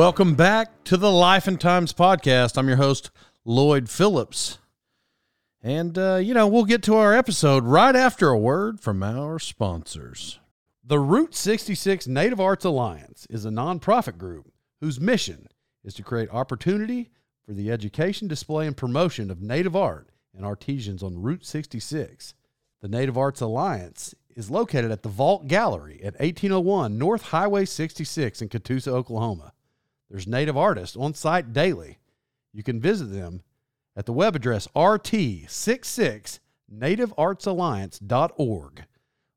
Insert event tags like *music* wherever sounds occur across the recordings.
Welcome back to the Life and Times podcast. I'm your host, Lloyd Phillips. And, uh, you know, we'll get to our episode right after a word from our sponsors. The Route 66 Native Arts Alliance is a nonprofit group whose mission is to create opportunity for the education, display, and promotion of Native art and artisans on Route 66. The Native Arts Alliance is located at the Vault Gallery at 1801 North Highway 66 in Catoosa, Oklahoma. There's native artists on site daily. You can visit them at the web address rt66nativeartsalliance.org.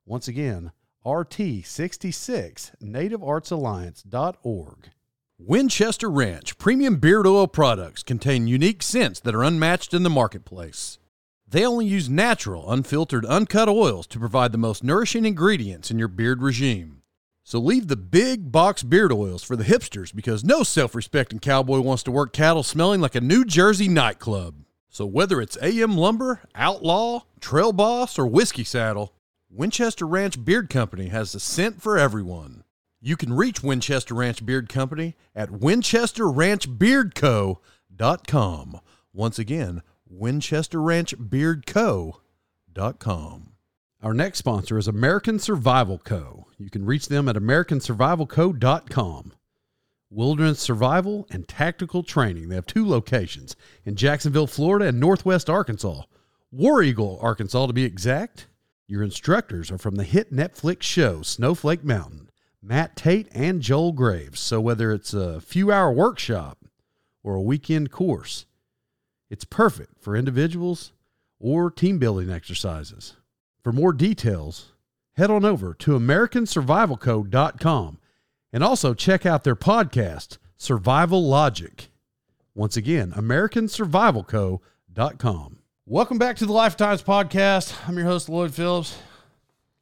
Once again, rt66nativeartsalliance.org. Winchester Ranch premium beard oil products contain unique scents that are unmatched in the marketplace. They only use natural, unfiltered, uncut oils to provide the most nourishing ingredients in your beard regime. So leave the big box beard oils for the hipsters because no self respecting cowboy wants to work cattle smelling like a New Jersey nightclub. So whether it's AM Lumber, Outlaw, Trail Boss, or Whiskey Saddle, Winchester Ranch Beard Company has a scent for everyone. You can reach Winchester Ranch Beard Company at winchesterranchbeardco.com. Once again, winchesterranchbeardco.com. Our next sponsor is American Survival Co. You can reach them at americansurvivalco.com. Wilderness survival and tactical training. They have two locations in Jacksonville, Florida, and Northwest Arkansas. War Eagle, Arkansas, to be exact. Your instructors are from the hit Netflix show Snowflake Mountain, Matt Tate and Joel Graves. So whether it's a few hour workshop or a weekend course, it's perfect for individuals or team building exercises. For more details, head on over to AmericanSurvivalCo.com and also check out their podcast, Survival Logic. Once again, AmericanSurvivalCo.com. Welcome back to the Lifetimes Podcast. I'm your host, Lloyd Phillips.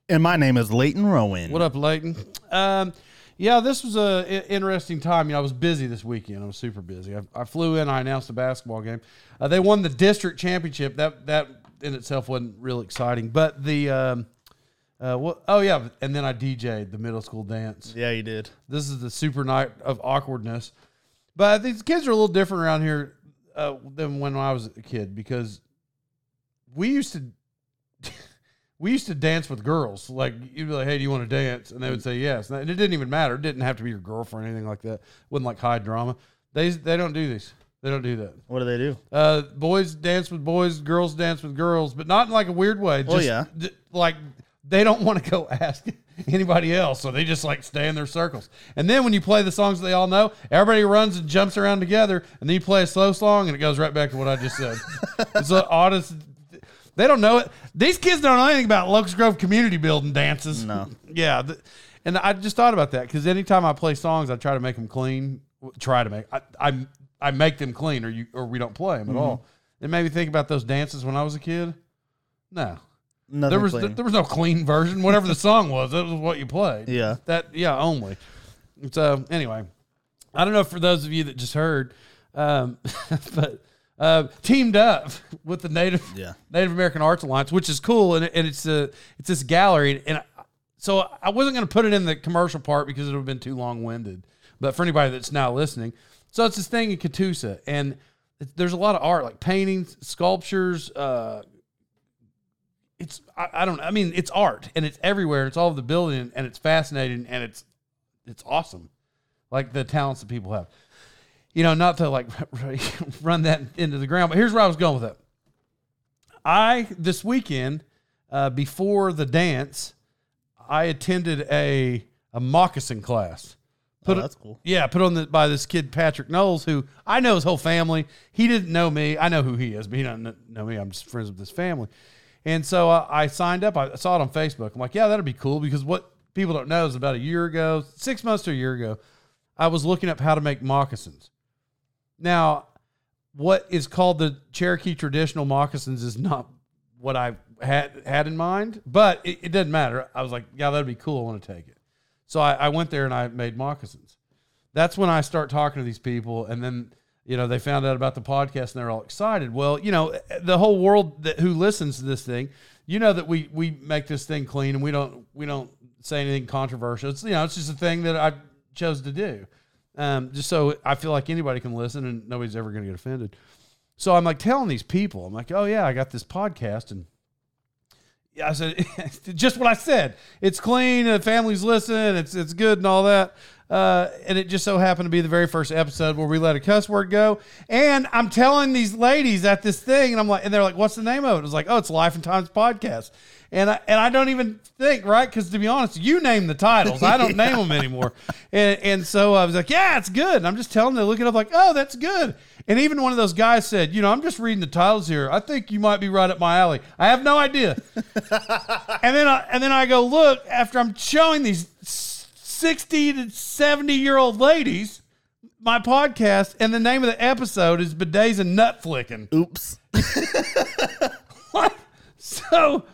And my name is Leighton Rowan. What up, Leighton? Um, yeah, this was a i- interesting time. You know, I was busy this weekend. I was super busy. I, I flew in. I announced a basketball game. Uh, they won the district championship. That that in itself wasn't real exciting, but the um, uh, what? Oh yeah, and then I DJ'd the middle school dance. Yeah, you did. This is the super night of awkwardness. But these kids are a little different around here uh, than when I was a kid because we used to *laughs* we used to dance with girls. Like you'd be like, "Hey, do you want to dance?" And they would say yes. And it didn't even matter. It didn't have to be your girlfriend or anything like that. It wasn't like high drama. They they don't do these. They don't do that. What do they do? Uh, boys dance with boys, girls dance with girls, but not in like a weird way. Oh, Just, yeah. d- like they don't want to go *laughs* ask anybody else, so they just like stay in their circles. And then when you play the songs they all know, everybody runs and jumps around together, and then you play a slow song, and it goes right back to what I just said. *laughs* it's the oddest. They don't know it. These kids don't know anything about Locust Grove community building dances. No. Yeah, th- and I just thought about that because anytime I play songs, I try to make them clean. Try to make I I, I make them clean, or you or we don't play them at all. It made me think about those dances when I was a kid. No, Nothing there was clean. there was no clean version. Whatever the song was, that was what you played. Yeah. that yeah only. So anyway, I don't know for those of you that just heard, um, *laughs* but uh, teamed up with the Native Yeah. Native American Arts Alliance, which is cool, and, and it's a it's this gallery, and I- so I wasn't going to put it in the commercial part because it would have been too long winded. But for anybody that's now listening, so it's this thing in Catoosa, and there's a lot of art, like paintings, sculptures. Uh, it's I, I don't I mean it's art, and it's everywhere. It's all over the building, and it's fascinating, and it's it's awesome, like the talents that people have. you know, not to like *laughs* run that into the ground, but here's where I was going with it. I this weekend uh, before the dance, I attended a a moccasin class. Put oh, that's cool. Yeah, put on the, by this kid Patrick Knowles, who I know his whole family. He didn't know me. I know who he is, but he doesn't know me. I'm just friends with his family. And so uh, I signed up. I saw it on Facebook. I'm like, yeah, that'd be cool because what people don't know is about a year ago, six months to a year ago, I was looking up how to make moccasins. Now, what is called the Cherokee traditional moccasins is not what I had had in mind, but it, it doesn't matter. I was like, yeah, that'd be cool. I want to take it. So I, I went there and I made moccasins. That's when I start talking to these people, and then you know they found out about the podcast and they're all excited. Well, you know the whole world that who listens to this thing, you know that we we make this thing clean and we don't we don't say anything controversial. It's you know it's just a thing that I chose to do, um, just so I feel like anybody can listen and nobody's ever going to get offended. So I'm like telling these people, I'm like, oh yeah, I got this podcast and yeah, I said *laughs* just what I said. It's clean, the family's listening, it's it's good and all that. Uh, and it just so happened to be the very first episode where we let a cuss word go. And I'm telling these ladies at this thing, and I'm like, and they're like, "What's the name of it?" It was like, "Oh, it's Life and Times Podcast." And I, and I don't even think right because to be honest, you name the titles. I don't yeah. *laughs* name them anymore. And and so I was like, "Yeah, it's good." And I'm just telling them, look it up, like, "Oh, that's good." And even one of those guys said, "You know, I'm just reading the titles here. I think you might be right up my alley." I have no idea. *laughs* and then I and then I go look after I'm showing these 60 to 70 year old ladies my podcast, and the name of the episode is Bidets and Nut Flicking. Oops. *laughs* so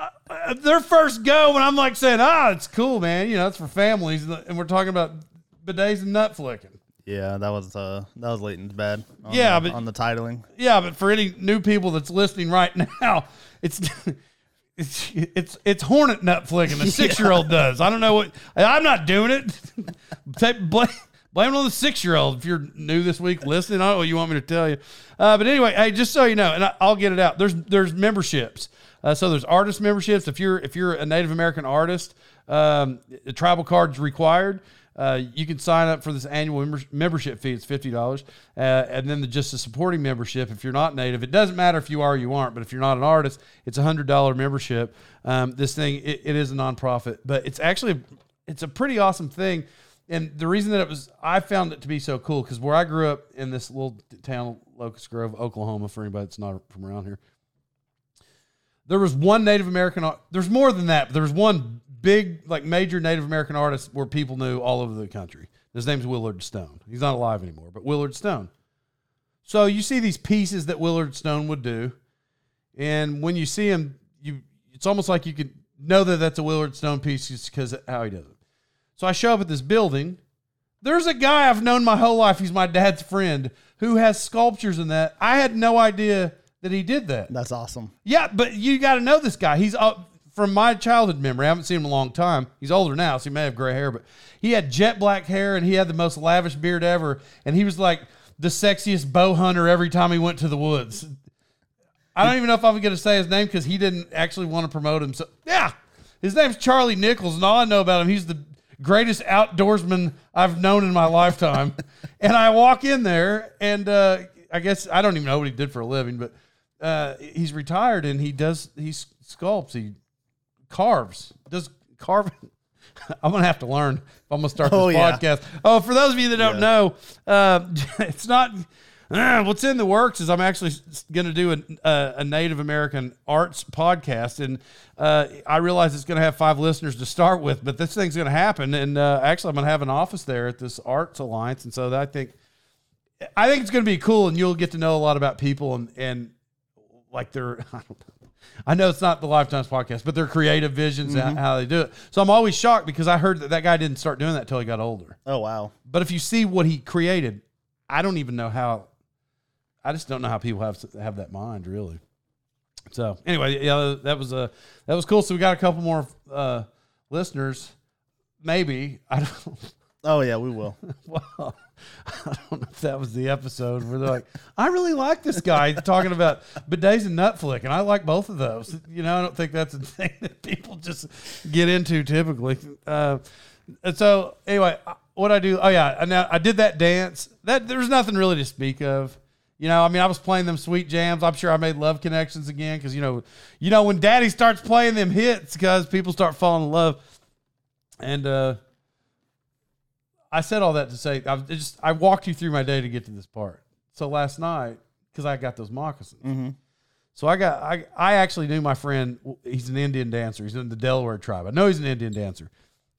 uh, uh, their first go, and I'm like saying, ah, it's cool, man. You know, it's for families. And we're talking about bidets and nut flicking. Yeah, that was uh that was Leighton's bad. yeah, the, but on the titling. Yeah, but for any new people that's listening right *laughs* now, it's it's it's it's hornet nut flicking. The *laughs* six year old does. I don't know what. I'm not doing it. *laughs* Take blame. Blame it on the six year old. If you're new this week listening, I don't know what you want me to tell you. Uh, but anyway, hey, just so you know, and I, will get it out. There's there's memberships. Uh, so there's artist memberships. If you're if you're a Native American artist, um, the tribal card's required. Uh, you can sign up for this annual membership fee. It's fifty dollars, uh, and then the, just a supporting membership. If you're not native, it doesn't matter if you are or you aren't. But if you're not an artist, it's a hundred dollar membership. Um, this thing it, it is a nonprofit, but it's actually it's a pretty awesome thing. And the reason that it was, I found it to be so cool because where I grew up in this little town, Locust Grove, Oklahoma, for anybody that's not from around here, there was one Native American. There's more than that, but there was one big, like major Native American artist where people knew all over the country. His name's Willard Stone. He's not alive anymore, but Willard Stone. So you see these pieces that Willard Stone would do, and when you see him, you it's almost like you can know that that's a Willard Stone piece just because how he does it. So I show up at this building. There's a guy I've known my whole life. He's my dad's friend who has sculptures in that. I had no idea that he did that. That's awesome. Yeah, but you got to know this guy. He's uh, from my childhood memory. I haven't seen him in a long time. He's older now, so he may have gray hair, but he had jet black hair and he had the most lavish beard ever. And he was like the sexiest bow hunter every time he went to the woods. I don't even know if I'm going to say his name because he didn't actually want to promote him. So yeah, his name's Charlie Nichols, and all I know about him, he's the greatest outdoorsman I've known in my lifetime. *laughs* and I walk in there, and uh, I guess I don't even know what he did for a living, but uh, he's retired and he does he sculpts, he carves, does carving. *laughs* I'm gonna have to learn if I'm gonna start this oh, podcast. Oh, for those of you that don't yeah. know, uh, *laughs* it's not. Uh, what's in the works is I'm actually going to do a, a, a, Native American arts podcast, and uh, I realize it's going to have five listeners to start with, but this thing's going to happen, and uh, actually I'm going to have an office there at this Arts Alliance, and so I think I think it's going to be cool, and you'll get to know a lot about people and and like their *laughs* I don't know I know it's not the Lifetimes podcast, but their creative visions mm-hmm. and how they do it. So I'm always shocked because I heard that that guy didn't start doing that until he got older. Oh wow! But if you see what he created, I don't even know how. I just don't know how people have have that mind really. So anyway, yeah, that was a uh, that was cool. So we got a couple more uh, listeners, maybe. *laughs* I don't. Oh yeah, we will. *laughs* well, *laughs* I don't know if that was the episode where they're like, I really like this guy talking about bidets and nut flick, and I like both of those. You know, I don't think that's a thing that people just get into typically. Uh, and so anyway, what I do? Oh yeah, now I did that dance. That there's nothing really to speak of. You know, I mean, I was playing them sweet jams. I'm sure I made love connections again because you know, you know, when Daddy starts playing them hits, because people start falling in love. And uh I said all that to say I just I walked you through my day to get to this part. So last night, because I got those moccasins. Mm-hmm. So I got I I actually knew my friend. He's an Indian dancer. He's in the Delaware tribe. I know he's an Indian dancer.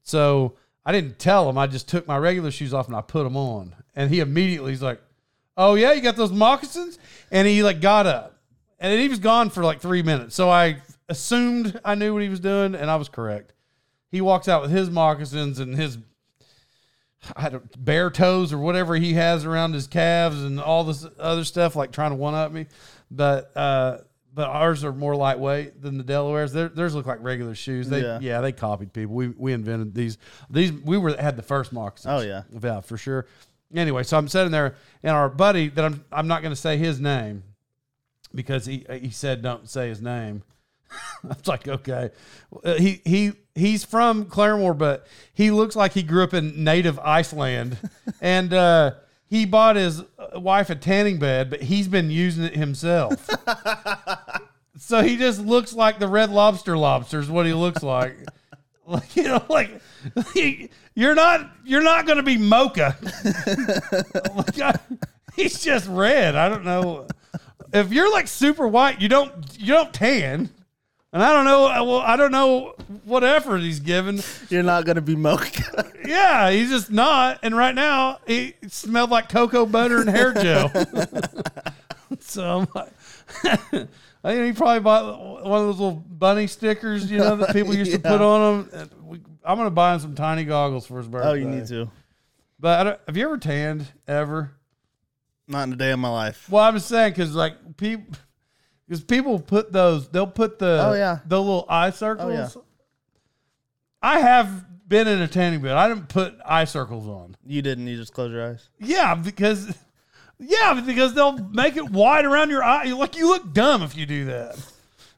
So I didn't tell him. I just took my regular shoes off and I put them on. And he immediately he's like, "Oh yeah, you got those moccasins?" And he like got up, and he was gone for like three minutes. So I assumed I knew what he was doing, and I was correct. He walks out with his moccasins and his I don't bare toes or whatever he has around his calves and all this other stuff, like trying to one up me. But uh, but ours are more lightweight than the Delawares. Their, theirs look like regular shoes. They yeah. Yeah. they copied people. We we invented these these we were had the first moccasins. Oh, yeah. yeah for sure. Anyway, so I'm sitting there and our buddy that I'm I'm not going to say his name because he he said don't say his name. *laughs* I was like, okay. Uh, he he he's from Claremore, but he looks like he grew up in native Iceland, *laughs* and uh, he bought his uh, wife a tanning bed, but he's been using it himself. *laughs* so he just looks like the Red Lobster lobster is what he looks like. like you know, like he, you're not you're not going to be mocha. like, I- he's just red. I don't know if you're like super white. You don't you don't tan. And I don't know. Well, I don't know what effort he's given. You're not gonna be mocha. *laughs* Yeah, he's just not. And right now, he smelled like cocoa butter and hair gel. *laughs* so I'm like, *laughs* I think he probably bought one of those little bunny stickers, you know, that people used to put on them. We, I'm gonna buy him some tiny goggles for his birthday. oh, you need to. But I don't, have you ever tanned ever? Not in a day of my life. Well, I'm just saying because like people, because people put those, they'll put the Oh, yeah. the little eye circles. yeah. I have been in a tanning bed. I didn't put eye circles on. You didn't. You just close your eyes. Yeah, because yeah, because they'll make it wide around your eye. Like you look dumb if you do that.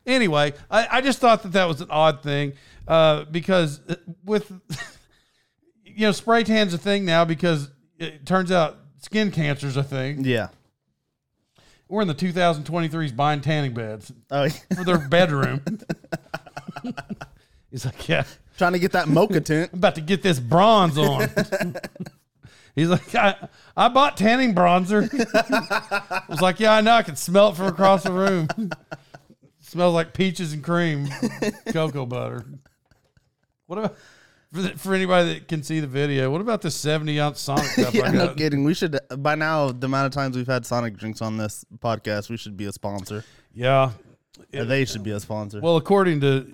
Anyway, I, I just thought that that was an odd thing uh, because with *laughs* you know spray tan's a thing now because it turns out skin cancer's a thing. Yeah. We're in the 2023s buying tanning beds Oh, for their bedroom. *laughs* He's like, yeah, trying to get that mocha tint. I'm about to get this bronze on. *laughs* He's like, I, I bought tanning bronzer. *laughs* I was like, yeah, I know. I can smell it from across the room. smells like peaches and cream, cocoa butter. What about for, the, for anybody that can see the video? What about the seventy ounce Sonic *laughs* cup yeah, I no got? kidding. We should by now the amount of times we've had Sonic drinks on this podcast, we should be a sponsor. yeah. Or they should be a sponsor. Well, according to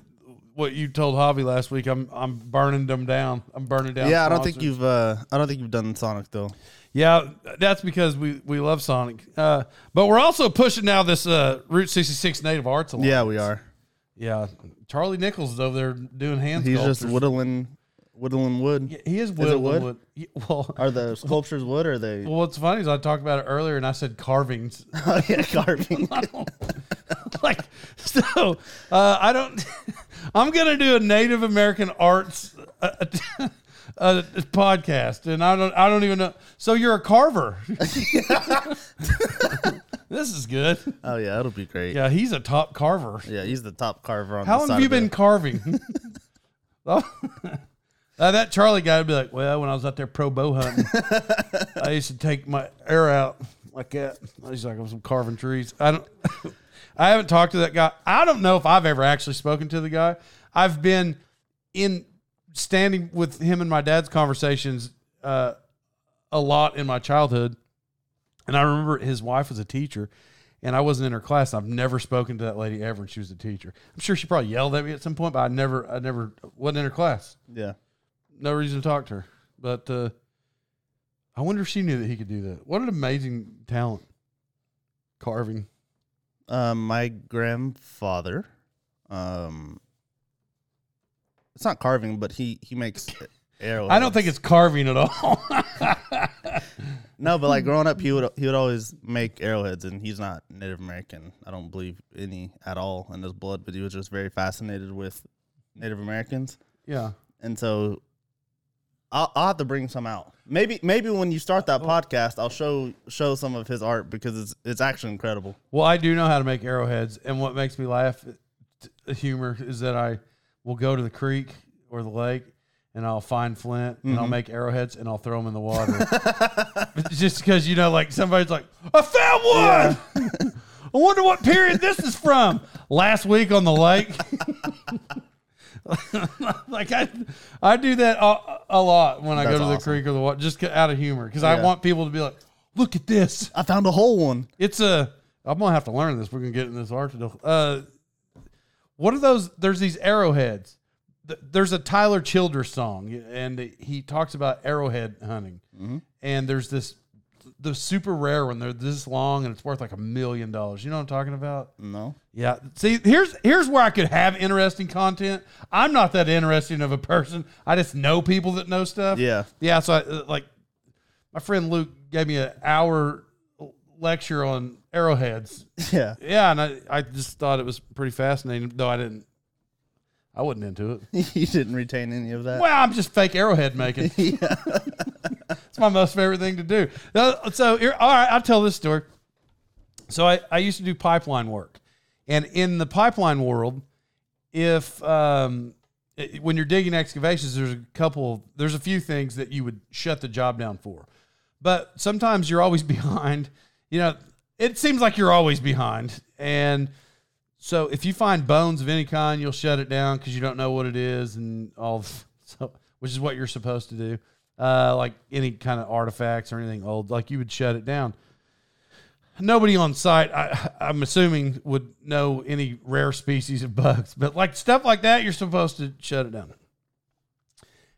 what you told Javi last week, I'm I'm burning them down. I'm burning down. yeah, I don't think you've. uh I don't think you've done Sonic though. Yeah, that's because we, we love Sonic. Uh, but we're also pushing now this uh, Route 66 Native Arts Alliance. Yeah, we are. Yeah. Charlie Nichols is over there doing hand He's sculptures. just whittling, whittling wood. Yeah, he is whittling wood? wood. Well, Are the *laughs* sculptures wood or are they? well, what's funny is I talked about it earlier and I said carvings. *laughs* oh yeah, carving. *laughs* like, so uh, I don't, I'm going to do a Native American arts uh, uh, podcast and I don't, I don't even know. So you're a carver. this is good. oh yeah, it'll be great. Yeah, he's a top carver. Yeah, he's the top carver on. How the long side have you of been carving? oh. Uh, that Charlie guy would be like, well, when I was out there pro bow hunting, *laughs* I used to take my air out like that. He's like, I was carving trees. I don't, *laughs* I haven't talked to that guy. I don't know if I've ever actually spoken to the guy. I've been in standing with him and my dad's conversations uh, a lot in my childhood. And I remember his wife was a teacher and I wasn't in her class. I've never spoken to that lady ever, and she was a teacher. I'm sure she probably yelled at me at some point, but I never, I never wasn't in her class. Yeah. No reason to talk to her. But uh, I wonder if she knew that he could do that. What an amazing talent, carving. Um, my grandfather, um, it's not carving, but he he makes *laughs* arrowheads. I don't think it's carving at all. *laughs* no, but like growing up, he would he would always make arrowheads, and he's not Native American. I don't believe any at all in his blood, but he was just very fascinated with Native Americans, yeah, and so I'll, I'll have to bring some out. Maybe maybe when you start that oh. podcast, I'll show show some of his art because it's it's actually incredible. Well, I do know how to make arrowheads, and what makes me laugh, t- humor, is that I will go to the creek or the lake, and I'll find flint, and I'll mm-hmm. make arrowheads, and I'll throw them in the water, *laughs* just because you know, like somebody's like, I found one. *laughs* I wonder what period this is from. Last week on the lake. *laughs* *laughs* like I, I do that a, a lot when I go to the awesome. creek or the water, just out of humor, because I Yeah. want people to be like, "Look at this." I found a whole one. It's a. I'm gonna have to learn this. We're gonna get in this article. Uh, what are those? There's these arrowheads. Th- There's a Tyler Childers song, and he talks about arrowhead hunting. And there's this, the super rare one. They're this long, and it's worth like a million dollars. You know what I'm talking about? No. Yeah. See, here's here's where I could have interesting content. I'm not that interesting of a person. I just know people that know stuff. Yeah. Yeah. So, I, uh, like, my friend Luke gave me an hour lecture on arrowheads. *laughs* Yeah. Yeah, and I, I just thought it was pretty fascinating, though I didn't. I wasn't into it. *laughs* you didn't retain any of that. Well, I'm just fake arrowhead making. *laughs* it's my most favorite thing to do. So, here, all right, I'll tell this story. So, I, I used to do pipeline work. And in the pipeline world, if um, it- when you're digging excavations, there's a couple, there's a few things that you would shut the job down for. But sometimes you're always *laughs* behind. You know, it seems like you're always behind. And so if you find bones of any kind, you'll shut it down because you don't know what it is and all. *laughs* So, which is what you're supposed to do. Uh, like any kind of artifacts or anything old, like you would shut it down. Nobody on site, I, I'm assuming, would know any rare species of bugs, but like stuff like that, you're supposed to shut it down.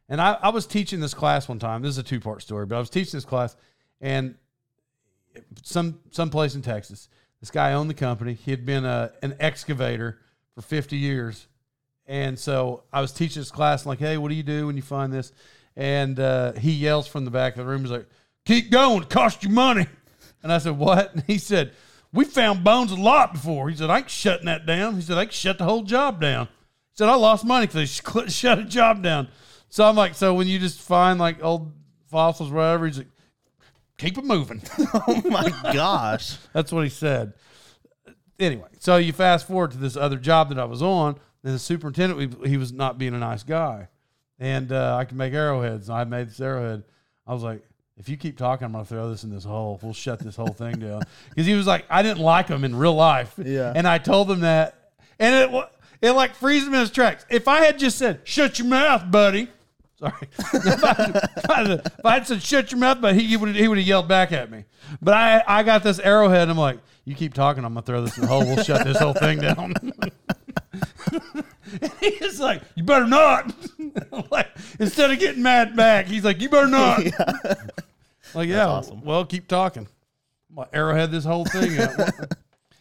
And I, I was teaching this class one time. This is a two part story, but I was teaching this class, and some someplace in Texas. This guy owned the company. He had been a, an excavator for 50 years. And so I was teaching this class, like, hey, what do you do when you find this? And uh, he yells from the back of the room, he's like, keep going, cost you money. And I said, what? And he said, we found bones a lot before. He said, I ain't shutting that down. He said, I can shut the whole job down. He said, I lost money because they *laughs* shut a job down. So I'm like, so when you just find like old fossils, whatever, he's like, keep it moving. *laughs* oh my gosh. That's what he said. Anyway, so you fast forward to this other job that I was on, and the superintendent, he was not being a nice guy. And uh, I can make arrowheads. And I made this arrowhead. I was like, if you keep talking, I'm going to throw this in this hole. We'll shut this whole thing down. *laughs* Because he was like, I didn't like him in real life. Yeah. And I told him that. And it, it like freezes him in his tracks. If I had just said, shut your mouth, buddy. Sorry. *laughs* if, I, if, I, if I had said, shut your mouth, but he would he would have yelled back at me. But I I got this arrowhead, and I'm like, you keep talking, I'm gonna throw this in the hole. We'll shut this whole thing down. *laughs* *laughs* he's like, you better not. *laughs* like instead of getting mad back, he's like, you better not. *laughs* Like, yeah, awesome. well, keep talking. My arrowhead this whole thing. up.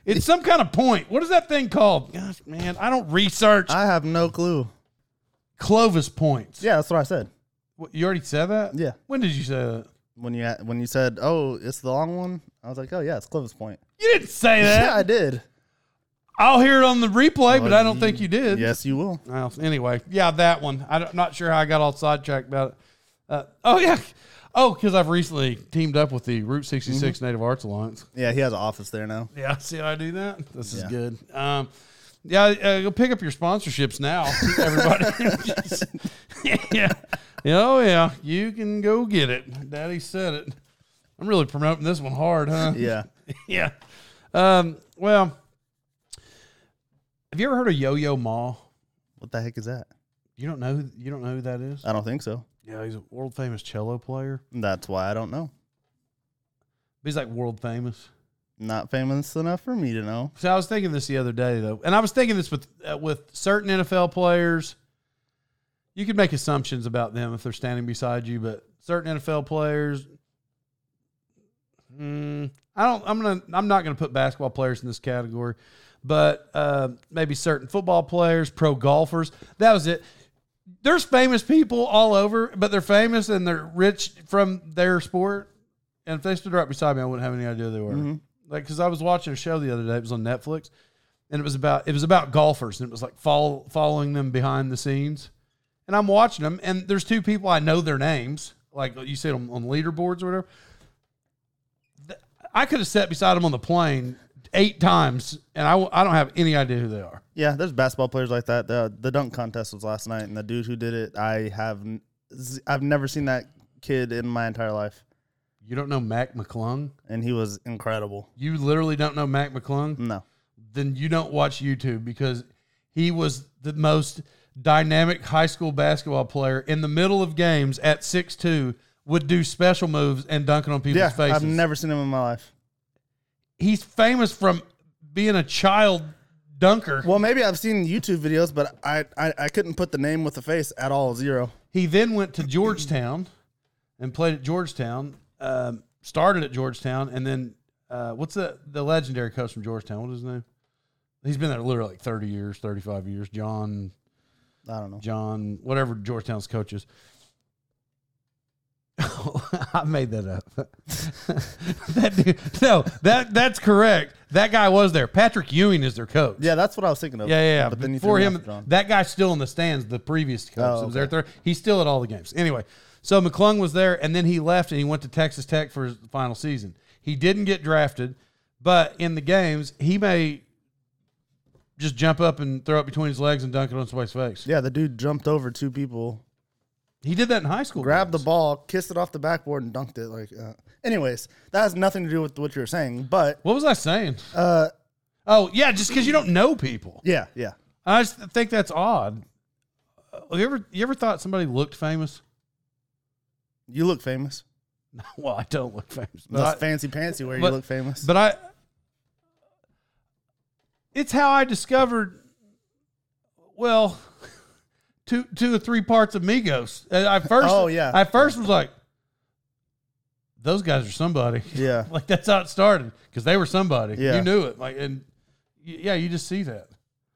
it's some kind of point. What is that thing called? Gosh, man, I don't research I have no clue. Clovis points. Yeah, that's what I said. What, you already said that? Yeah. When did you say that? When you when you said, "Oh, it's the long one," I was like, "Oh yeah, it's Clovis Point." You didn't say that. Yeah, I did. I'll hear it on the replay, but I don't think you did. Yes, you will. Well, anyway, yeah, that one. I'm not sure how I got all sidetracked about it. Uh, oh yeah. Oh, because I've recently teamed up with the Route 66 Mm-hmm. Native Arts Alliance. Yeah, he has an office there now. Yeah, see how I do that? This is Yeah. good. Um, yeah, uh, go pick up your sponsorships now, *laughs* everybody. yeah. *laughs* yeah, oh yeah, you can go get it. Daddy said it. I'm really promoting this one hard, huh? Yeah. *laughs* yeah. Um, well, have you ever heard of Yo Yo Ma? What the heck is that? You don't know. You don't know who that is? I don't think so. Yeah, he's a world famous cello player. That's why I don't know. He's like world famous. Not famous enough for me to know. So I was thinking this the other day though, and I was thinking this with uh, with certain NFL players. You could make assumptions about them if they're standing beside you, but certain NFL players, mm, I don't. I'm gonna. I'm not gonna put basketball players in this category, but uh, maybe certain football players, pro golfers. That was it. There's famous people all over, but they're famous and they're rich from their sport. And if they stood right beside me, I wouldn't have any idea who they were Mhm. like because I was watching a show the other day. It was on Netflix, and it was about it was about golfers, and it was like follow, following them behind the scenes. and I'm watching them, and there's two people I know their names, like you said on, on leaderboards or whatever. I could have sat beside them on the plane eight times, and I, I don't have any idea who they are. Yeah, there's basketball players like that. The the dunk contest was last night, and the dude who did it, I have I've never seen that kid in my entire life, You don't know Mac McClung? and he was incredible. You literally don't know Mac McClung? No, Then you don't watch YouTube because he was the most dynamic high school basketball player in the middle of games at six two would do special moves and dunking on people's yeah, faces. I've never seen him in my life. He's famous from being a child dunker. Well, maybe I've seen YouTube videos, but I, I I couldn't put the name with the face at all. Zero. He then went to Georgetown and played at Georgetown. Um, started at Georgetown, and then uh, what's the the legendary coach from Georgetown? What is his name? He's been there literally like thirty years, thirty five years. John, I don't know. John, whatever Georgetown's coach is. *laughs* I made that up. *laughs* that dude, no, that that's correct. That guy was there. Patrick Ewing is their coach. Yeah, that's what I was thinking of. Yeah, yeah, yeah. But then Before him, that guy's still in the stands. The previous coach Oh, that was there, third, he's still at all the games. Anyway, so McClung was there, and then he left and he went to Texas Tech for his final season. He didn't get drafted, but in the games, he may just jump up and throw it between his legs and dunk it on somebody's face. Yeah, the dude jumped over two people, He did that in high school. grabbed the ball, kissed it off the backboard, and dunked it. Like, uh, anyways, that has nothing to do with what you were saying. But What was I saying? uh, Oh yeah, just because you don't know people. yeah, yeah. I just think that's odd. Uh, You ever you ever thought somebody looked famous? You look famous. *laughs* Well, I don't look famous. but I- fancy pantsy where you look famous. But I, it's how I discovered. Well, two two or three parts of Migos. And I first, Oh, yeah. I first was like, those guys are somebody. *laughs* yeah, like that's how it started because they were somebody. Yeah. You knew it. Like and yeah, you just see that,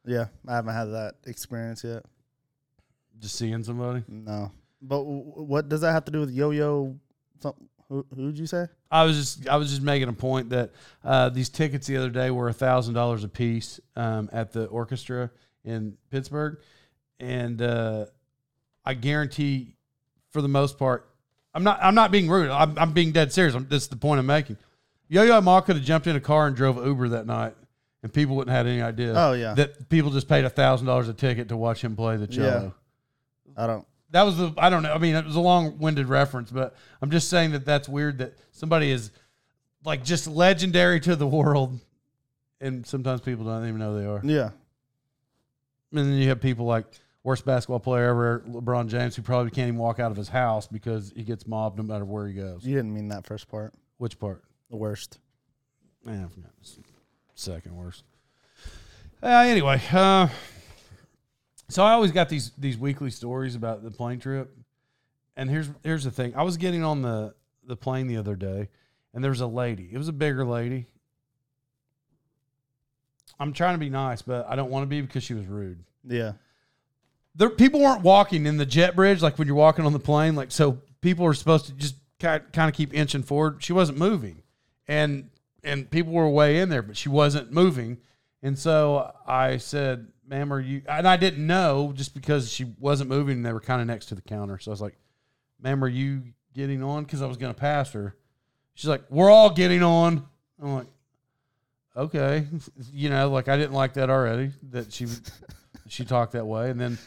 yeah. I haven't had that experience yet. just seeing somebody. No. But what does that have to do with yo-yo? Who who'd you say? I was just I was just making a point that uh, these tickets the other day were a thousand dollars a piece um, at the orchestra in Pittsburgh, and uh, I guarantee, for the most part, I'm not I'm not being rude. I'm, I'm being dead serious. I'm, that's the point I'm making. Yo Yo Ma could have jumped in a car and drove Uber that night, and people wouldn't have had any idea. Oh, yeah. that people just paid a thousand dollars a ticket to watch him play the cello. I don't. That was the I don't know. I mean, it was a long-winded reference, but I'm just saying that that's weird that somebody is like just legendary to the world, and sometimes people don't even know they are. Yeah. And then you have people like worst basketball player ever, LeBron James, who probably can't even walk out of his house because he gets mobbed no matter where he goes. You didn't mean that first part. Which part? The worst. I forgot. second worst. Uh, anyway, uh, so I always got these these weekly stories about the plane trip, and here's here's the thing. I was getting on the the plane the other day, and there was a lady. It was a bigger lady. I'm trying to be nice, but I don't want to be because she was rude. Yeah. There, people weren't walking in the jet bridge like when you're walking on the plane. Like so, people are supposed to just kind of keep inching forward. She wasn't moving, and and people were way in there, but she wasn't moving. And so I said, "Ma'am, are you?" And I didn't know just because she wasn't moving. and They were kind of next to the counter, so I was like, "Ma'am, are you getting on?" Because I was going to pass her. She's like, "We're all getting on." I'm like, "Okay," *laughs* you know, like I didn't like that already that she she talked that way, and then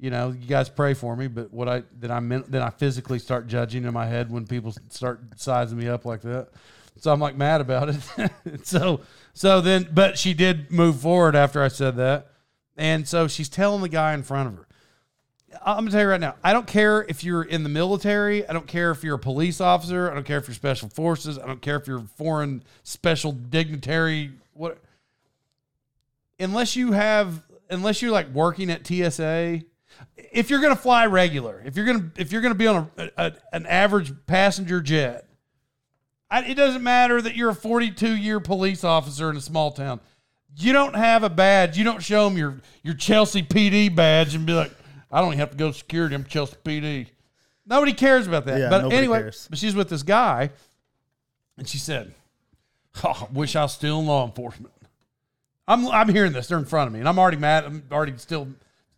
you know, you guys pray for me, but what I then I meant then I physically start judging in my head when people start sizing me up like that. So I'm like mad about it. *laughs* so so then but she did move forward after I said that. And so she's telling the guy in front of her. I'm gonna tell you right now, I don't care if you're in the military, I don't care if you're a police officer, I don't care if you're special forces, I don't care if you're foreign special dignitary, what unless you have unless you're like working at TSA, if you're going to fly regular, if you're going to if you're going to be on a, a an average passenger jet, I, it doesn't matter that you're a 42 year police officer in a small town. You don't have a badge. You don't show them your your Chelsea PD badge and be like, I don't even have to go to security. I'm Chelsea PD. Nobody cares about that. Yeah, but anyway, cares. but she's with this guy, and she said, oh, "Wish I was still in law enforcement." I'm I'm hearing this. They're in front of me, and I'm already mad. I'm already still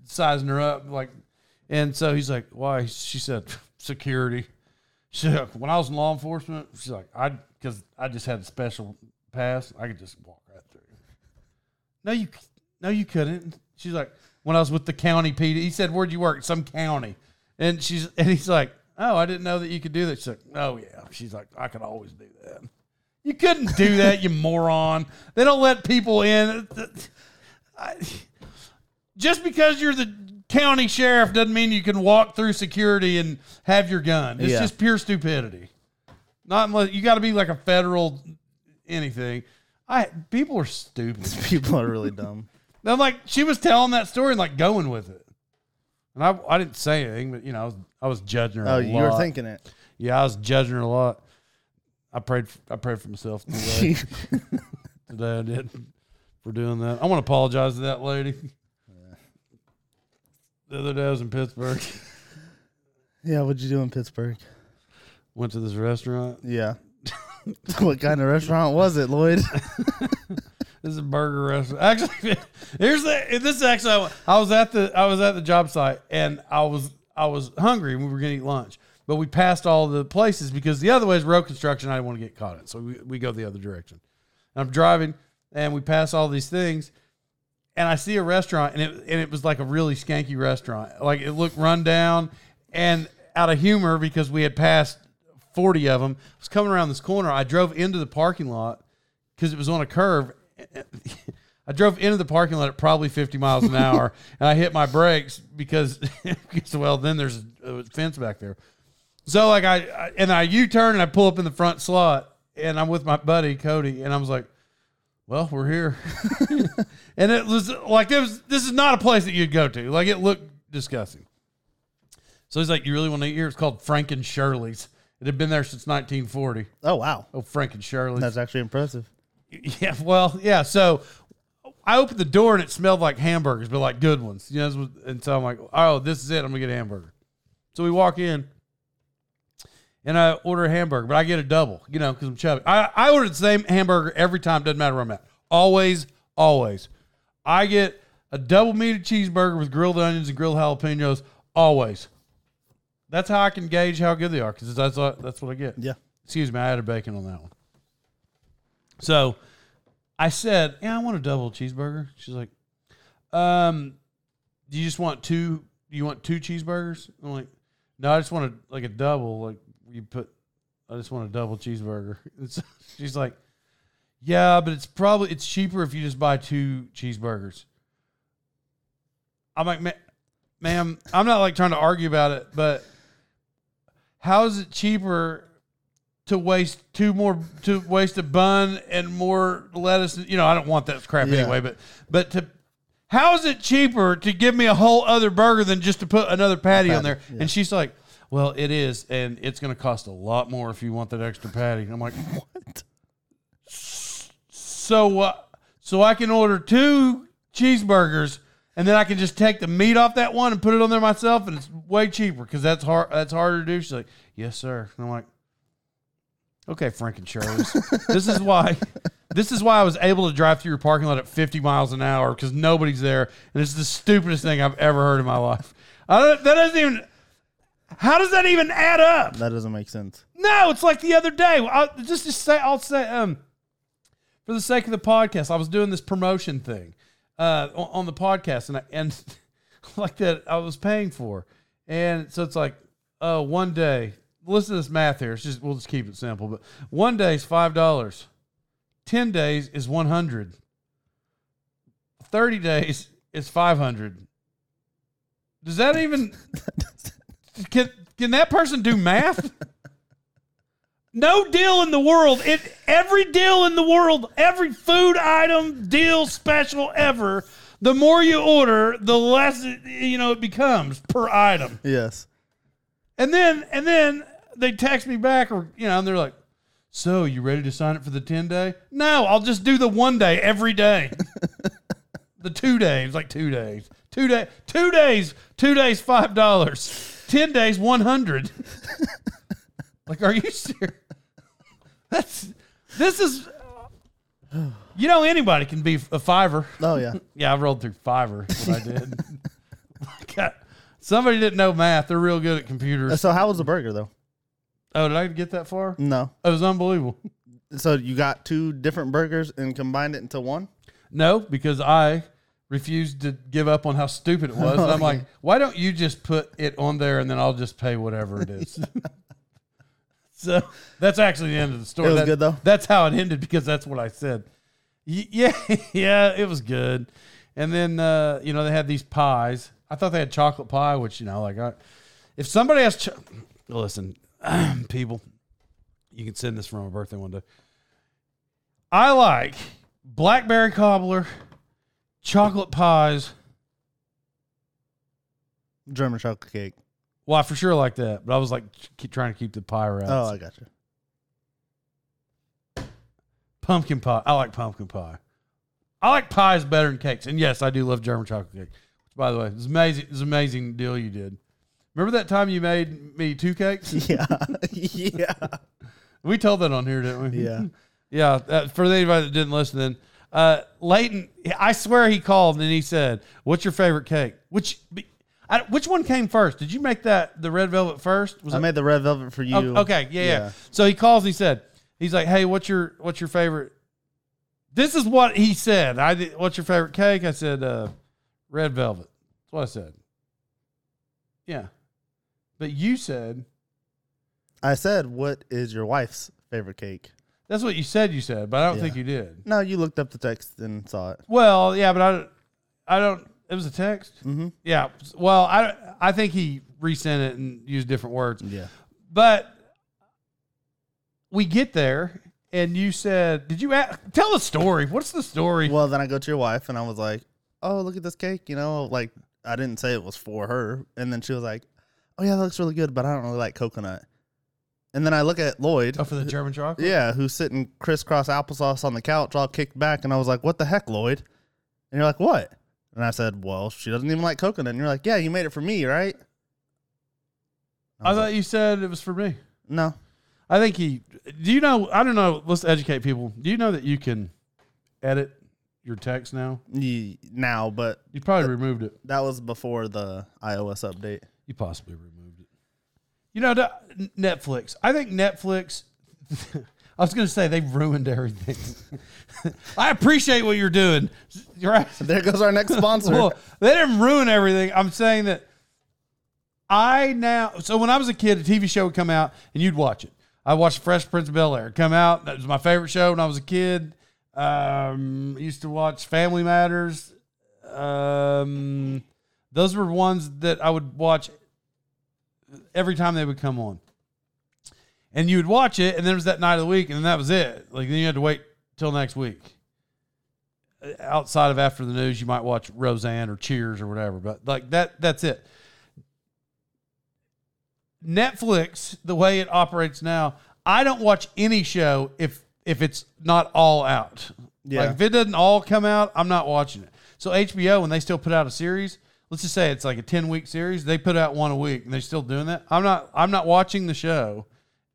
sizing her up. Like, And so he's like, why? She said, *laughs* security. She said, when I was in law enforcement, she's like, I, because I just had a special pass, I could just walk right through. No, you, no, you couldn't. She's like, when I was with the county PD, he said, where'd you work? Some county. And she's, and he's like, oh, I didn't know that you could do that. She's like, oh yeah. She's like, I could always do that. You couldn't do that, you *laughs* moron. They don't let people in. *laughs* I- just because you're the county sheriff doesn't mean you can walk through security and have your gun. It's Yeah. just pure stupidity. Not unless you got to be like a federal anything. I people are stupid. *laughs* People are really dumb. *laughs* I'm like she was telling that story and like going with it, and I I didn't say anything, but you know I was I was judging her. Oh, you were thinking it. Yeah, I was judging her a lot. I prayed. I prayed for myself today. *laughs* today I did for doing that. I want to apologize to that lady. The other day I was in Pittsburgh. *laughs* yeah, what'd you do in Pittsburgh? Went to this restaurant. Yeah. *laughs* what kind of restaurant was it, Lloyd? *laughs* This is a burger restaurant. Actually, here's the. This is actually. I was at the. I was at the job site and I was. I was hungry and we were gonna eat lunch, but we passed all the places because the other way is road construction. I didn't want to get caught in, so we, we go the other direction. And I'm driving and we pass all these things, and I see a restaurant and it and it was like a really skanky restaurant. Like it looked run down, and out of humor because we had passed forty of them, I was coming around this corner. I drove into the parking lot because it was on a curve. *laughs* I drove into the parking lot at probably 50 miles an hour, *laughs* and I hit my brakes because, because, *laughs* well, then there's a fence back there. So like I, I and I U-turn and I pull up in the front slot, and I'm with my buddy Cody, and I was like, "Well, we're here," *laughs* and it was like it was. This is not a place that you'd go to. Like it looked disgusting. So he's like, "You really want to eat here?" It's called Franken Shirley's. It had been there since 1940. Oh wow, Oh, Franken Shirley's. that's actually impressive. *laughs* Yeah, well, yeah. So I opened the door and it smelled like hamburgers, but like good ones. You know, and so I'm like, oh, this is it. I'm gonna get a hamburger. So we walk in, and I order a hamburger, but I get a double. You know, because I'm chubby. I I order the same hamburger every time. Doesn't matter where I'm at. Always, always. I get a double meated cheeseburger with grilled onions and grilled jalapenos. Always. That's how I can gauge how good they are because that's what, that's what I get. Yeah. Excuse me, I added bacon on that one. So I said, Yeah, I want a double cheeseburger. She's like, Um, do you just want two do you want two cheeseburgers? I'm like, No, I just want a like a double. Like you put I just want a double cheeseburger. *laughs* She's like, Yeah, but it's probably it's cheaper if you just buy two cheeseburgers. I'm like, "Ma- ma'am, I'm not like trying to argue about it, but how is it cheaper to waste two more to waste a bun and more lettuce? You know, I don't want that crap Yeah. anyway, but but to how is it cheaper to give me a whole other burger than just to put another patty on there? Yeah. And she's like, "Well, it is, and it's going to cost a lot more if you want that extra patty." And I'm like, *laughs* What? so uh, so I can order two cheeseburgers and then I can just take the meat off that one and put it on there myself and it's way cheaper because that's hard that's harder to do. She's like, Yes, sir. And I'm like, Okay, Franken Shirley's. *laughs* this is why this is why I was able to drive through your parking lot at 50 miles an hour because nobody's there. And it's the stupidest thing I've ever heard in my life. I don't that doesn't even how does that even add up? That doesn't make sense. No, it's like the other day. I'll, just to say, I'll say, um, for the sake of the podcast, I was doing this promotion thing uh, on, on the podcast, and I, and *laughs* like that, I was paying for, and so it's like, uh, one day. Listen to this math here. It's just we'll just keep it simple, but one day is five dollars. Ten days is one hundred. Thirty days is five hundred. Does that even *laughs* can can that person do math? No deal in the world. It every deal in the world, every food item deal special ever. The more you order, the less it, you know it becomes per item. Yes. And then and then they text me back, or you know, and they're like, "So you ready to sign up for the ten day?" No, I'll just do the one day every day. *laughs* the two days, like two days, two day, two days, two days, five dollars. Ten days, one hundred. *laughs* like, are you serious? That's this is. You know, anybody can be a fiver. Oh yeah. Yeah, I rolled through Fiverr. What I did. *laughs* Got uh, Somebody didn't know math. They're real good at computers. So how was the burger though? Oh, did I get that far? No. It was unbelievable. So you got two different burgers and combined it into one? No, because I refused to give up on how stupid it was. *laughs* And I'm like, why don't you just put it on there and then I'll just pay whatever it is. *laughs* so that's actually the end of the story. It was That- good, though? That's how it ended because that's what I said. Y- Yeah, *laughs* yeah, it was good. And then uh, you know they had these pies. I thought they had chocolate pie, which you know, like I, if somebody has, cho- listen, *clears throat* people, you can send this for my birthday one day. I like blackberry cobbler, chocolate pies. German chocolate cake. Well, I for sure like that, but I was like keep trying to keep the pie around. Oh, I got you. pumpkin pie. I like pumpkin pie. I like pies better than cakes, and yes, I do love German chocolate cake. Which, by the way, it's amazing. It's an amazing deal you did. Remember that time you made me two cakes? *laughs* Yeah. yeah. We told that on here, didn't we? Yeah. *laughs* yeah. Uh, for anybody that didn't listen, then uh, Leighton, I swear he called and he said, "What's your favorite cake?" Which, I, which one came first? Did you make that the red velvet first? Was I it- made the red velvet for you. Oh, okay, yeah, yeah, Yeah. So he calls and he said, he's like, "Hey, what's your what's your favorite?" This is what he said. I did. What's your favorite cake? I said, uh, "Red velvet." That's what I said. Yeah, but you said I said, "What is your wife's favorite cake?" That's what you said. You said, but I don't Yeah. think you did. No, you looked up the text and saw it. Well, yeah, but I, I don't. It was a text. Mm-hmm. Yeah. Well, I I think he resent it and used different words. Yeah. But we get there, and you said, "Did you a tell the story? What's the story?" Well, then I go to your wife and I was like, "Oh, look at this cake." You know, like I didn't say it was for her, and then she was like, "Oh yeah, that looks really good, but I don't really like coconut." And then I look at Lloyd, oh, for the German chocolate. yeah, who's sitting crisscross applesauce on the couch, all kicked back, and I was like, "What the heck, Lloyd?" And you're like, "What?" And I said, "Well, she doesn't even like coconut." And you're like, "Yeah, you made it for me, right?" I was thought like, you said it was for me. no. I think he. Do you know? I don't know. Let's educate people. Do you know that you can edit your text now? Ye- Now, but You probably removed it. that was before the iOS update. You possibly removed it. You know, Netflix. I think Netflix. *laughs* I was going to say they've ruined everything. *laughs* I appreciate what you're doing. You're *laughs* right. There goes our next sponsor. Well, they didn't ruin everything. I'm saying that I now. So when I was a kid, a TV show would come out and you'd watch it. I watched Fresh Prince of Bel Air come out. That was my favorite show when I was a kid. Um, used to watch Family Matters. Um, those were ones that I would watch every time they would come on. And you would watch it, and then it was that night of the week, and then that was it. Like then you had to wait till next week outside of after the news, you might watch Roseanne or Cheers or whatever, but like that, that's it. Netflix, the way it operates now, I don't watch any show if if it's not all out. Yeah. Like if it doesn't all come out, I'm not watching it. So HBO, when they still put out a series, let's just say it's like a 10 week series, they put out one a week and they're still doing that. I'm not I'm not watching the show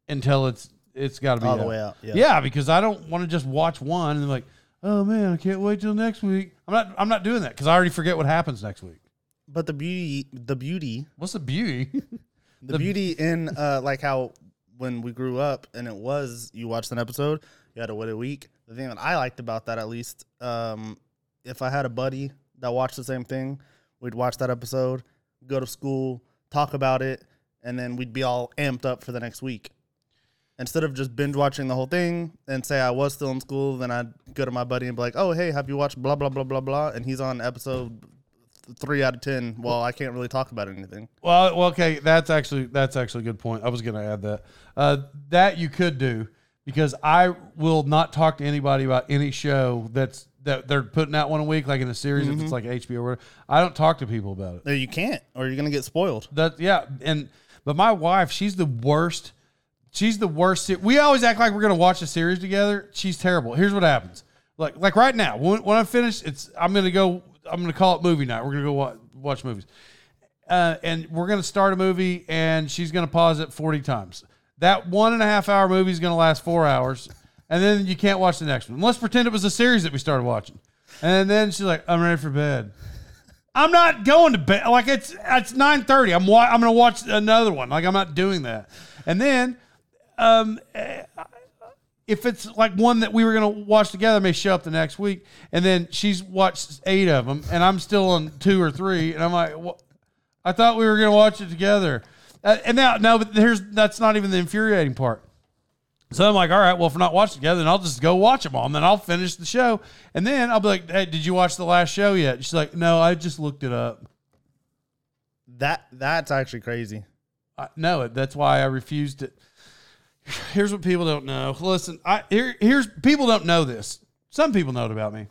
until it's it's got to be All the out. way out, yeah. yeah, because I don't want to just watch one and like, oh man, I can't wait till next week. I'm not I'm not doing that because I already forget what happens next week. But the beauty, the beauty, What's the beauty? the, *laughs* The- beauty in uh, like how when we grew up and it was you watched an episode, you had to wait a week. The thing that I liked about that, at least, um, if I had a buddy that watched the same thing, we'd watch that episode, go to school, talk about it, and then we'd be all amped up for the next week. Instead of just binge watching the whole thing and say I was still in school, then I'd go to my buddy and be like, "Oh, hey, have you watched blah blah blah blah blah?" And he's on episode three out of ten. Well, I can't really talk about anything. Well, well, okay, that's actually that's actually a good point. I was going to add that. Uh, that you could do because I will not talk to anybody about any show that's that they're putting out one a week, like in a series. If it's like HBO or whatever, I don't talk to people about it. No, you can't, or you're gonna get spoiled. That yeah, and but my wife, she's the worst. She's the worst. se- We always act like we're gonna watch a series together. She's terrible. Here's what happens. Like like right now, when, when I'm finished, it's I'm gonna go. I'm gonna call it movie night. We're gonna go watch, watch movies, uh, and we're gonna start a movie, and she's gonna pause it 40 times. That one and a half hour movie is gonna last four hours, and then you can't watch the next one. Let's pretend it was a series that we started watching, and then she's like, "I'm ready for bed." I'm not going to bed. Like it's it's nine thirty. I'm wa- I'm gonna watch another one. Like I'm not doing that. And then, um, eh, if it's like one that we were gonna watch together, I may show up the next week. And then she's watched eight of them, and I'm still on two or three. And I'm like? I thought we were gonna watch it together. Uh, and now, no, but here's that's not even the infuriating part. So I'm like, all right, well, if we're not watching together, then I'll just go watch them all, and then I'll finish the show, and then I'll be like, hey, did you watch the last show yet? She's like, no, I just looked it up. That that's actually crazy. I know. That's why I refused it. Here's what people don't know. Listen, I here, here's people don't know this. Some people know it about me.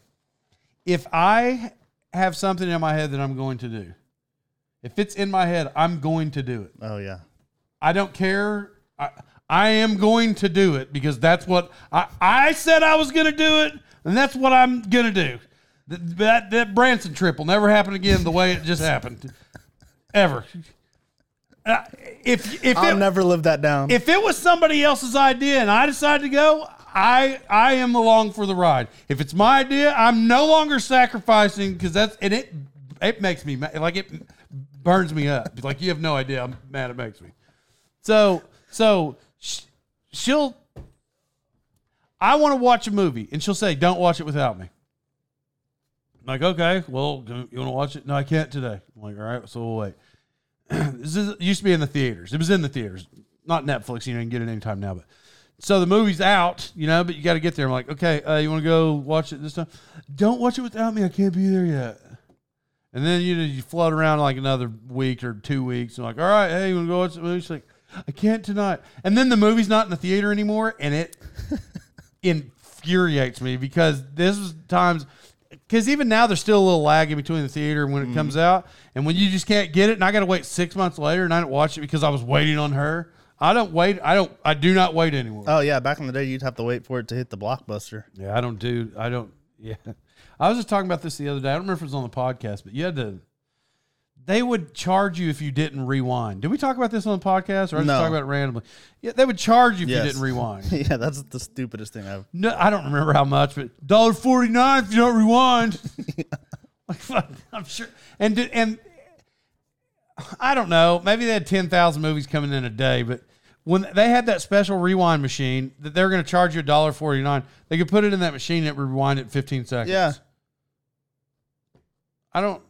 If I have something in my head that I'm going to do, if it's in my head, I'm going to do it. Oh yeah. I don't care. I, I am going to do it because that's what I, I said I was going to do it, and that's what I'm going to do. Th- That, that Branson trip will never happen again the way it just happened, ever. Uh, if if I'll it, never live that down. if it was somebody else's idea and I decided to go, I I am along for the ride. If it's my idea, I'm no longer sacrificing because that's and it it makes me like it burns me up. Like you have no idea how mad it makes me. So so she'll. I want to watch a movie, and she'll say, "Don't watch it without me." I'm like, okay, well, you want to watch it? No, I can't today. I'm like, all right, so we'll wait. *clears throat* this is, used to be in the theaters. It was in the theaters, not Netflix. You know, you can get it anytime now. But so the movie's out, you know, but you got to get there. I'm like, okay, uh, you want to go watch it this time? Don't watch it without me. I can't be there yet. And then you know, you float around like another week or two weeks. And like, all right, hey, you want to go watch the movie? She's like, I can't tonight. And then the movie's not in the theater anymore, and it *laughs* infuriates me because this was times because even now there's still a little lag in between the theater and when it mm-hmm. comes out, and when you just can't get it, and I got to wait six months later, and I don't watch it because I was waiting on her. I don't wait. I don't. I do not wait anymore. oh yeah, back in the day, you'd have to wait for it to hit the blockbuster. Yeah, I don't do. I don't. Yeah, I was just talking about this the other day. I don't remember if it was on the podcast, but you had to. They would charge you if you didn't rewind. Did we talk about this on the podcast, or I just No. talk about it randomly? Yeah, they would charge you if Yes. you didn't rewind. *laughs* yeah, that's the stupidest thing I've. No, I don't remember how much, but dollar forty nine if you don't rewind. *laughs* like, I'm sure, and did- and I don't know. Maybe they had ten thousand movies coming in a day, but when they had that special rewind machine that they're going to charge you a dollar forty nine, they could put it in that machine and it would rewind it in fifteen seconds. Yeah. I don't.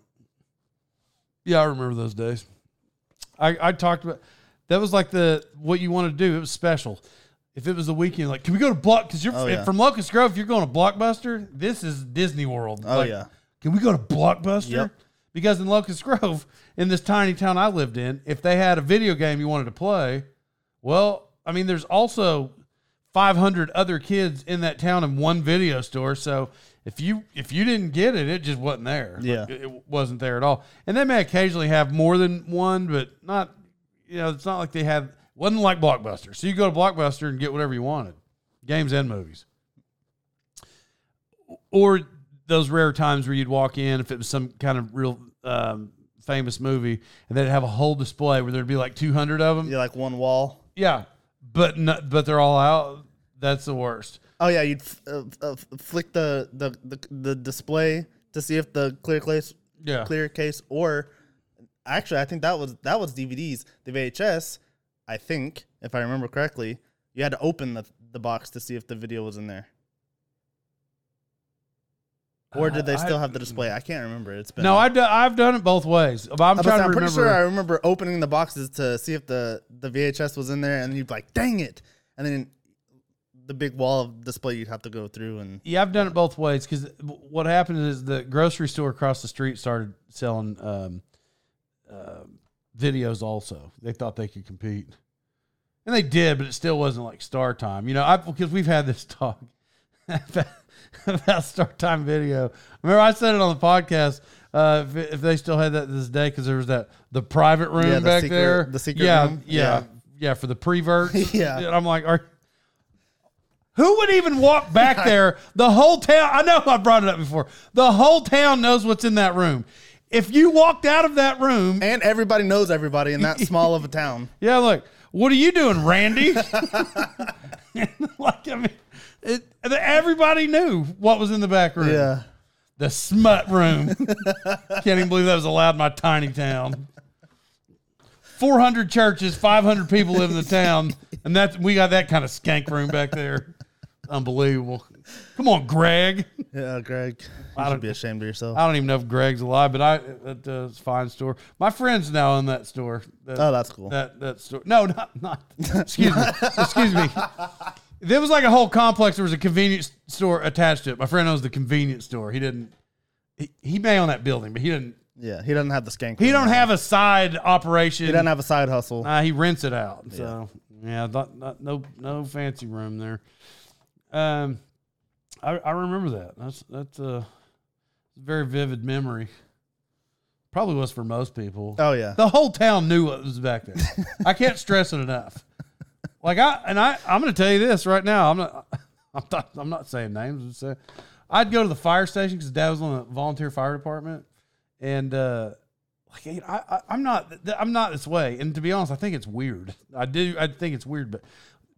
Yeah, I remember those days. I I talked about that was like the what you want to do. It was special. If it was the weekend, like, can we go to Block? Because you're Oh, yeah. from Locust Grove. If you're going to Blockbuster, this is Disney World. Oh Like, yeah. can we go to Blockbuster? Yep. Because in Locust Grove, in this tiny town I lived in, if they had a video game you wanted to play, well, I mean, there's also 500 other kids in that town in one video store. So if you if you didn't get it, it just wasn't there. Yeah. Like, it, wasn't there at all. And they may occasionally have more than one, but not. You know, it's not like they had. Wasn't like Blockbuster. So you go to Blockbuster and get whatever you wanted, games and movies or those rare times where you'd walk in if it was some kind of real um, famous movie and they'd have a whole display where there'd be like 200 of them Yeah, like one wall. yeah but no, but they're all out that's the worst Oh yeah, you'd f- uh, uh, flick the, the the the display to see if the clear case yeah clear case or actually I think that was that was DVDs. The VHS, I think if I remember correctly, you had to open the the box to see if the video was in there. Or did they Uh, still I- have the display? I can't remember. It's been no I've, do, I've done it both ways but i'm I'm, trying to I'm remember pretty sure I remember opening the boxes to see if the the VHS was in there, and you'd be like, "Dang it!" And then the big wall of display you'd have to go through, and Yeah, I've done it both ways because what happened is the grocery store across the street started selling um, uh, videos. Also, they thought they could compete, and they did, but it still wasn't like Star Time. You know, I because we've had this talk *laughs* about, about Star Time video. Remember, I said it on the podcast. Uh, if, if they still had that this day, because there was that the private room Yeah, the back secret- there, the secret yeah, room. yeah, Yeah. yeah, for the preverts. *laughs* Yeah. and I'm like, are who would even walk back there? The whole town. I know I brought it up before. The whole town knows what's in that room. If you walked out of that room, and everybody knows everybody in that *laughs* small of a town. yeah, look, what are you doing, Randy? *laughs* *laughs* like, I mean, it, everybody knew what was in the back room. Yeah, the smut room. Can't even believe that was allowed in my tiny town. 400 churches, 500 people live in the town, and that's we got that kind of skank room back there. Unbelievable. Come on, Greg. Yeah, Greg, you don't- should be ashamed of yourself. I don't even know if Greg's alive, but I that uh, it's a fine store. My friends now in that store. That, Oh, that's cool. that that store. No, not not. Excuse me. excuse me. There was like a whole complex. There was a convenience store attached to it. My friend owns the convenience store. He didn't. He, he may own that building, but he didn't. yeah, he doesn't have the skank. He don't have a side operation. He doesn't have a side hustle. Nah, he rents it out. So yeah, not, not, no no fancy room there. Um, I I remember that. That's that's a very vivid memory. Probably was for most people. Oh yeah, The whole town knew what was back there. *laughs* I can't stress it enough. Like I and I, I'm going to tell you this right now. I'm not. *laughs* I'm not. I'm not saying names. I'm saying, I'd go to the fire station because Dad was on the volunteer fire department, and uh, like I, I, I'm not. I'm not this way. And to be honest, I think it's weird. I do. I think it's weird. But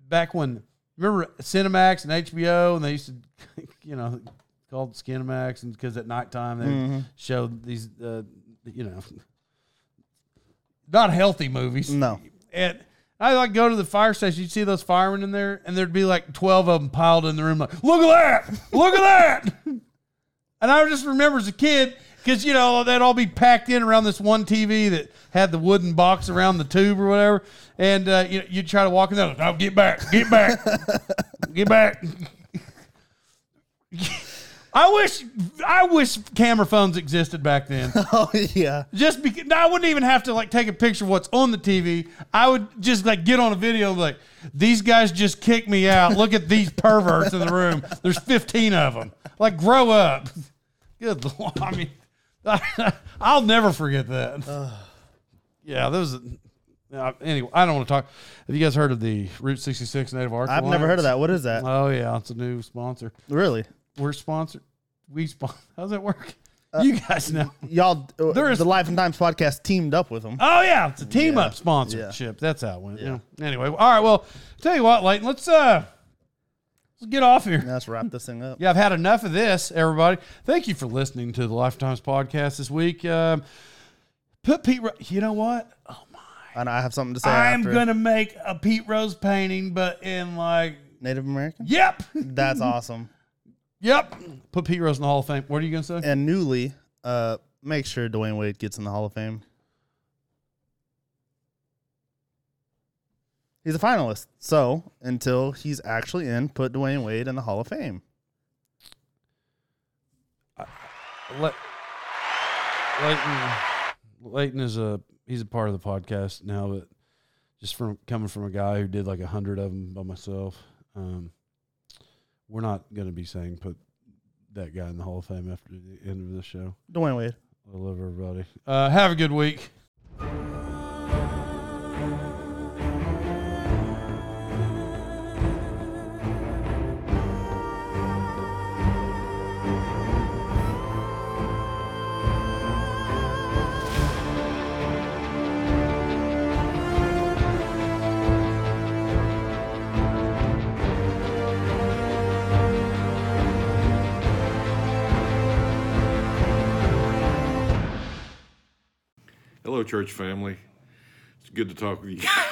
back when remember Cinemax and HBO, and they used to, *laughs* you know, called Skinemax, and because at nighttime they showed these, uh, you know, *laughs* not healthy movies. No. And I like go to the fire station. You'd see those firemen in there, and there'd be like twelve of them piled in the room. Like, look at that! Look at that! *laughs* and I just remember as a kid because you know they'd all be packed in around this one TV that had the wooden box around the tube or whatever. And uh, you you'd try to walk in there. Oh, get back! Get back! *laughs* get back! I wish I wish camera phones existed back then. *laughs* oh yeah. Just because I wouldn't even have to like take a picture of what's on the TV. I would just like get on a video and be like, these guys just kicked me out. Look at these perverts in the room. There's 15 of them. Like, grow up. Good *laughs* lord. I mean, *laughs* I'll never forget that. yeah, that was. Uh, anyway, I don't want to talk. Have you guys heard of the Route 66 Native Arts? I've never heard of that. What is that? Oh yeah, it's a new sponsor. really? We're sponsored. We sponsor. *laughs* How's that work? you guys know. Y'all, uh, *laughs* There is- the Life and Times podcast teamed up with them. Oh yeah, it's a team up sponsorship. That's how it went. Yeah. Anyway, all right. Well, tell you what, Leighton, let's uh let's get off here. Now let's wrap this thing up. Yeah, I've had enough of this, everybody. Thank you for listening to the Lifetimes podcast this week. Um, put Pete. Ro- you know what? Oh my! And I have something to say. I'm after. gonna make a Pete Rose painting, but in like, Native American. yep, That's *laughs* awesome. yep. Put Pete Rose in the Hall of Fame. What are you gonna say? And newly, uh, make sure Dwyane Wade gets in the Hall of Fame. He's a finalist. So until he's actually in, put Dwyane Wade in the Hall of Fame. Le- Leighton, Leighton is a he's a part of the podcast now, but just from coming from a guy who did like a hundred of them by myself, um, we're not going to be saying put that guy in the Hall of Fame after the end of the show. Dwyane Wade. I love everybody. Uh, have a good week. Hello, church family. It's good to talk with you. *laughs*